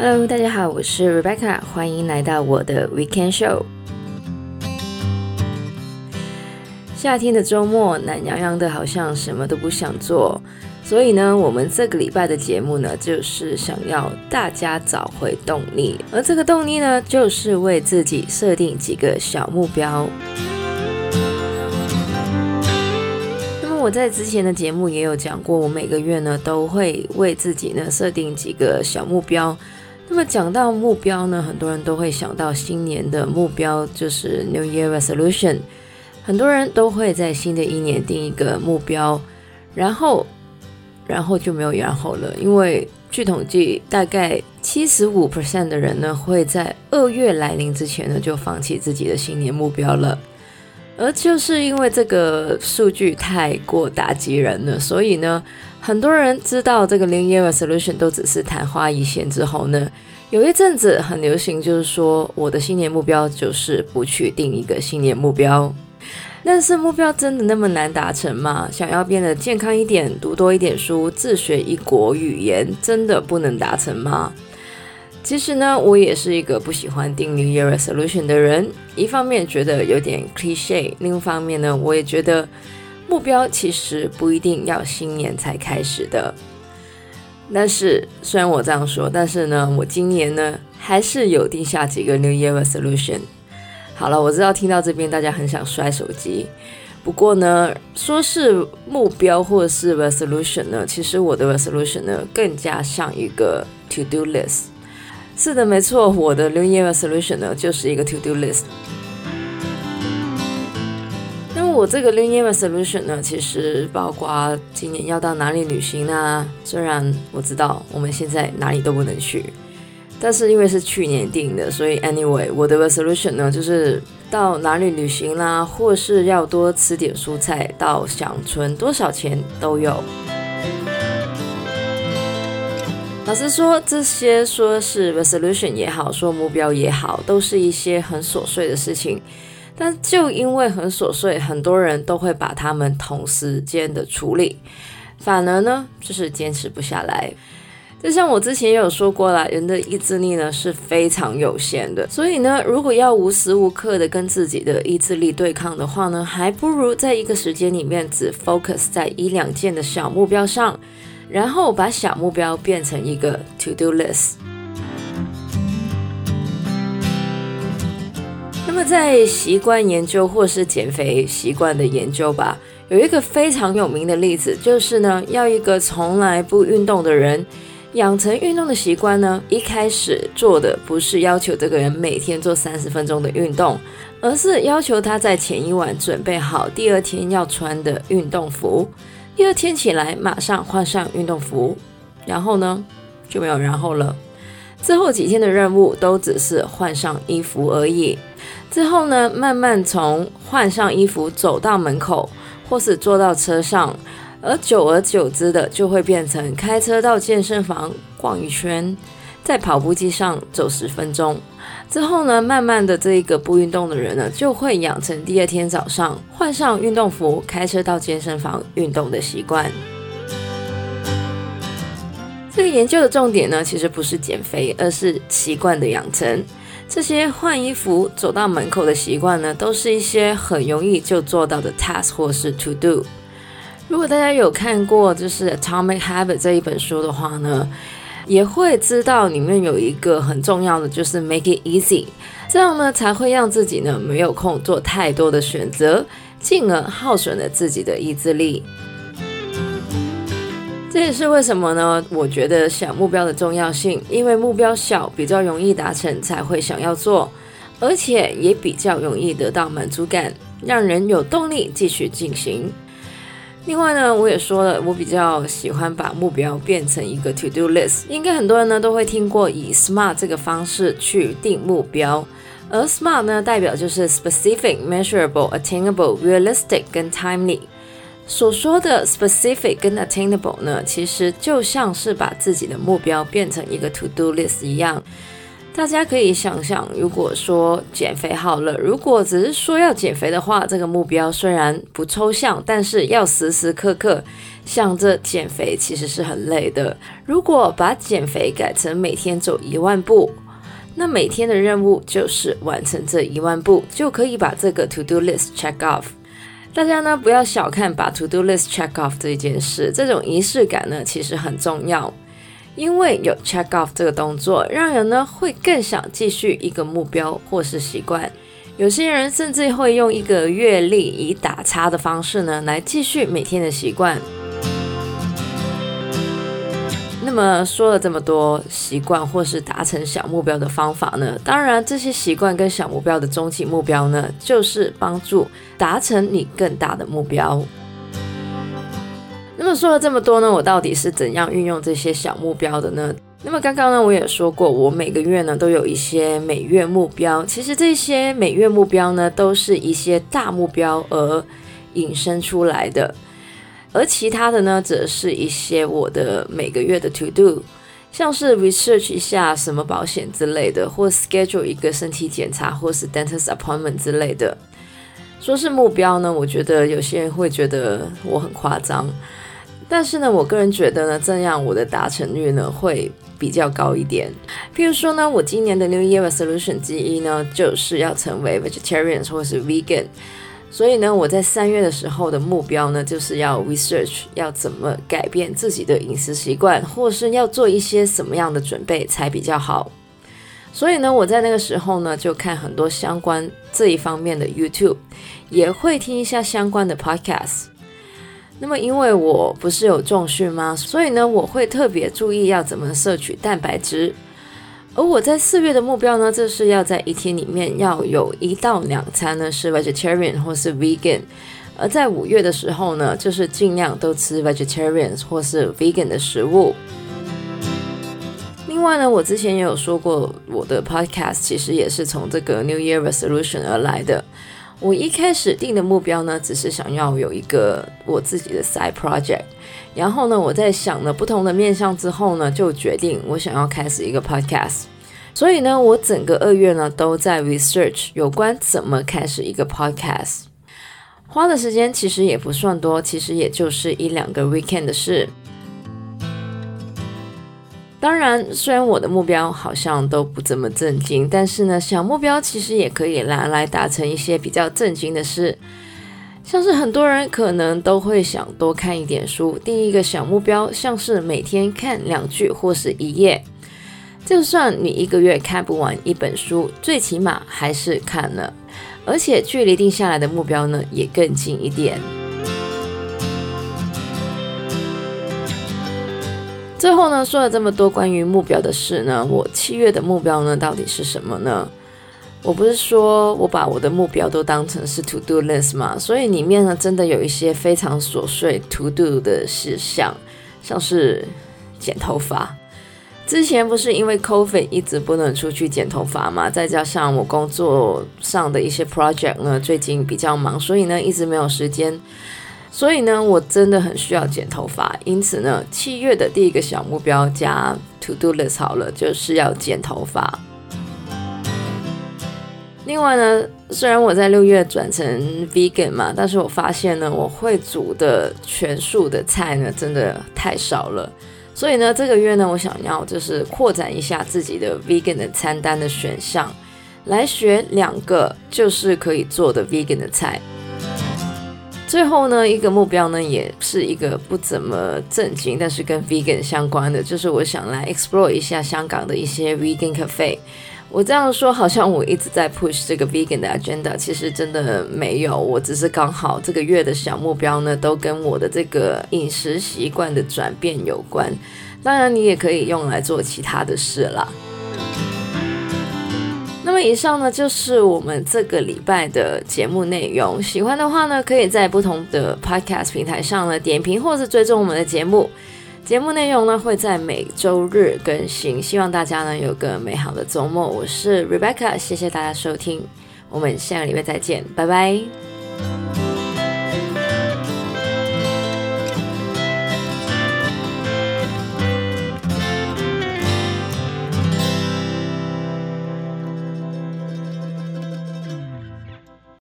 Hello，大家好，我是 Rebecca，欢迎来到我的 Weekend Show。夏天的周末，懒洋洋的，好像什么都不想做，所以呢，我们这个礼拜的节目呢，就是想要大家找回动力，而这个动力呢，就是为自己设定几个小目标。那么我在之前的节目也有讲过，我每个月呢，都会为自己呢设定几个小目标。那么讲到目标呢，很多人都会想到新年的目标，就是 New Year Resolution。很多人都会在新的一年定一个目标，然后，然后就没有然后了。因为据统计，大概七十五 percent 的人呢，会在二月来临之前呢，就放弃自己的新年目标了。而就是因为这个数据太过打击人了，所以呢，很多人知道这个 New Year Resolution 都只是昙花一现之后呢，有一阵子很流行，就是说我的新年目标就是不去定一个新年目标。但是目标真的那么难达成吗？想要变得健康一点，读多一点书，自学一国语言，真的不能达成吗？其实呢，我也是一个不喜欢定 New Year Resolution 的人。一方面觉得有点 cliche，另一方面呢，我也觉得目标其实不一定要新年才开始的。但是虽然我这样说，但是呢，我今年呢还是有定下几个 New Year Resolution。好了，我知道听到这边大家很想摔手机。不过呢，说是目标或是 resolution 呢，其实我的 resolution 呢更加像一个 to do list。是的，没错，我的 New Year Resolution 呢就是一个 To Do List。我这个 New Year Resolution 呢，其实包括今年要到哪里旅行啊？虽然我知道我们现在哪里都不能去，但是因为是去年定的，所以 Anyway，我的 Resolution 呢就是到哪里旅行啦，或是要多吃点蔬菜，到想存多少钱都有。老实说，这些说是 resolution 也好，说目标也好，都是一些很琐碎的事情。但就因为很琐碎，很多人都会把它们同时间的处理，反而呢，就是坚持不下来。就像我之前也有说过啦，人的意志力呢是非常有限的，所以呢，如果要无时无刻的跟自己的意志力对抗的话呢，还不如在一个时间里面只 focus 在一两件的小目标上。然后把小目标变成一个 to do list。那么在习惯研究或是减肥习惯的研究吧，有一个非常有名的例子，就是呢，要一个从来不运动的人养成运动的习惯呢，一开始做的不是要求这个人每天做三十分钟的运动，而是要求他在前一晚准备好第二天要穿的运动服。第二天起来，马上换上运动服，然后呢，就没有然后了。之后几天的任务都只是换上衣服而已。之后呢，慢慢从换上衣服走到门口，或是坐到车上，而久而久之的就会变成开车到健身房逛一圈，在跑步机上走十分钟。之后呢，慢慢的这一个不运动的人呢，就会养成第二天早上换上运动服，开车到健身房运动的习惯。这个研究的重点呢，其实不是减肥，而是习惯的养成。这些换衣服、走到门口的习惯呢，都是一些很容易就做到的 task 或是 to do。如果大家有看过就是《Atomic Habit》这一本书的话呢，也会知道里面有一个很重要的，就是 make it easy，这样呢才会让自己呢没有空做太多的选择，进而耗损了自己的意志力。这也是为什么呢？我觉得小目标的重要性，因为目标小比较容易达成，才会想要做，而且也比较容易得到满足感，让人有动力继续进行。另外呢，我也说了，我比较喜欢把目标变成一个 to do list。应该很多人呢都会听过以 SMART 这个方式去定目标，而 SMART 呢代表就是 specific、measurable、attainable、realistic 跟 timely。所说的 specific 跟 attainable 呢，其实就像是把自己的目标变成一个 to do list 一样。大家可以想想，如果说减肥好了，如果只是说要减肥的话，这个目标虽然不抽象，但是要时时刻刻想着减肥，其实是很累的。如果把减肥改成每天走一万步，那每天的任务就是完成这一万步，就可以把这个 to do list check off。大家呢，不要小看把 to do list check off 这件事，这种仪式感呢，其实很重要。因为有 check off 这个动作，让人呢会更想继续一个目标或是习惯。有些人甚至会用一个月历以打叉的方式呢来继续每天的习惯。那么说了这么多习惯或是达成小目标的方法呢，当然这些习惯跟小目标的终极目标呢，就是帮助达成你更大的目标。那么说了这么多呢，我到底是怎样运用这些小目标的呢？那么刚刚呢，我也说过，我每个月呢都有一些每月目标。其实这些每月目标呢，都是一些大目标而引申出来的，而其他的呢，则是一些我的每个月的 to do，像是 research 一下什么保险之类的，或 schedule 一个身体检查，或是 dentist appointment 之类的。说是目标呢，我觉得有些人会觉得我很夸张。但是呢，我个人觉得呢，这样我的达成率呢会比较高一点。譬如说呢，我今年的 New Year Resolution 之一呢，就是要成为 vegetarian 或是 vegan。所以呢，我在三月的时候的目标呢，就是要 research 要怎么改变自己的饮食习惯，或是要做一些什么样的准备才比较好。所以呢，我在那个时候呢，就看很多相关这一方面的 YouTube，也会听一下相关的 Podcast。那么，因为我不是有重训吗？所以呢，我会特别注意要怎么摄取蛋白质。而我在四月的目标呢，就是要在一天里面要有一到两餐呢是 vegetarian 或是 vegan。而在五月的时候呢，就是尽量都吃 vegetarian 或是 vegan 的食物。另外呢，我之前也有说过，我的 podcast 其实也是从这个 New Year Resolution 而来的。我一开始定的目标呢，只是想要有一个我自己的 side project，然后呢，我在想了不同的面向之后呢，就决定我想要开始一个 podcast。所以呢，我整个二月呢都在 research 有关怎么开始一个 podcast，花的时间其实也不算多，其实也就是一两个 weekend 的事。当然，虽然我的目标好像都不怎么正经，但是呢，小目标其实也可以拿来达成一些比较正经的事。像是很多人可能都会想多看一点书，定一个小目标，像是每天看两句或是一页。就算你一个月看不完一本书，最起码还是看了，而且距离定下来的目标呢，也更近一点。最后呢，说了这么多关于目标的事呢，我七月的目标呢，到底是什么呢？我不是说我把我的目标都当成是 to do list 嘛，所以里面呢，真的有一些非常琐碎 to do 的事项，像是剪头发。之前不是因为 COVID 一直不能出去剪头发嘛，再加上我工作上的一些 project 呢，最近比较忙，所以呢，一直没有时间。所以呢，我真的很需要剪头发，因此呢，七月的第一个小目标加 to do list 好了，就是要剪头发。另外呢，虽然我在六月转成 vegan 嘛，但是我发现呢，我会煮的全素的菜呢，真的太少了。所以呢，这个月呢，我想要就是扩展一下自己的 vegan 的餐单的选项，来选两个就是可以做的 vegan 的菜。最后呢，一个目标呢，也是一个不怎么正经，但是跟 vegan 相关的，就是我想来 explore 一下香港的一些 vegan cafe。我这样说好像我一直在 push 这个 vegan 的 agenda，其实真的没有，我只是刚好这个月的小目标呢，都跟我的这个饮食习惯的转变有关。当然，你也可以用来做其他的事啦。以上呢，就是我们这个礼拜的节目内容。喜欢的话呢，可以在不同的 podcast 平台上呢点评或是追踪我们的节目。节目内容呢会在每周日更新。希望大家呢有个美好的周末。我是 Rebecca，谢谢大家收听，我们下个礼拜再见，拜拜。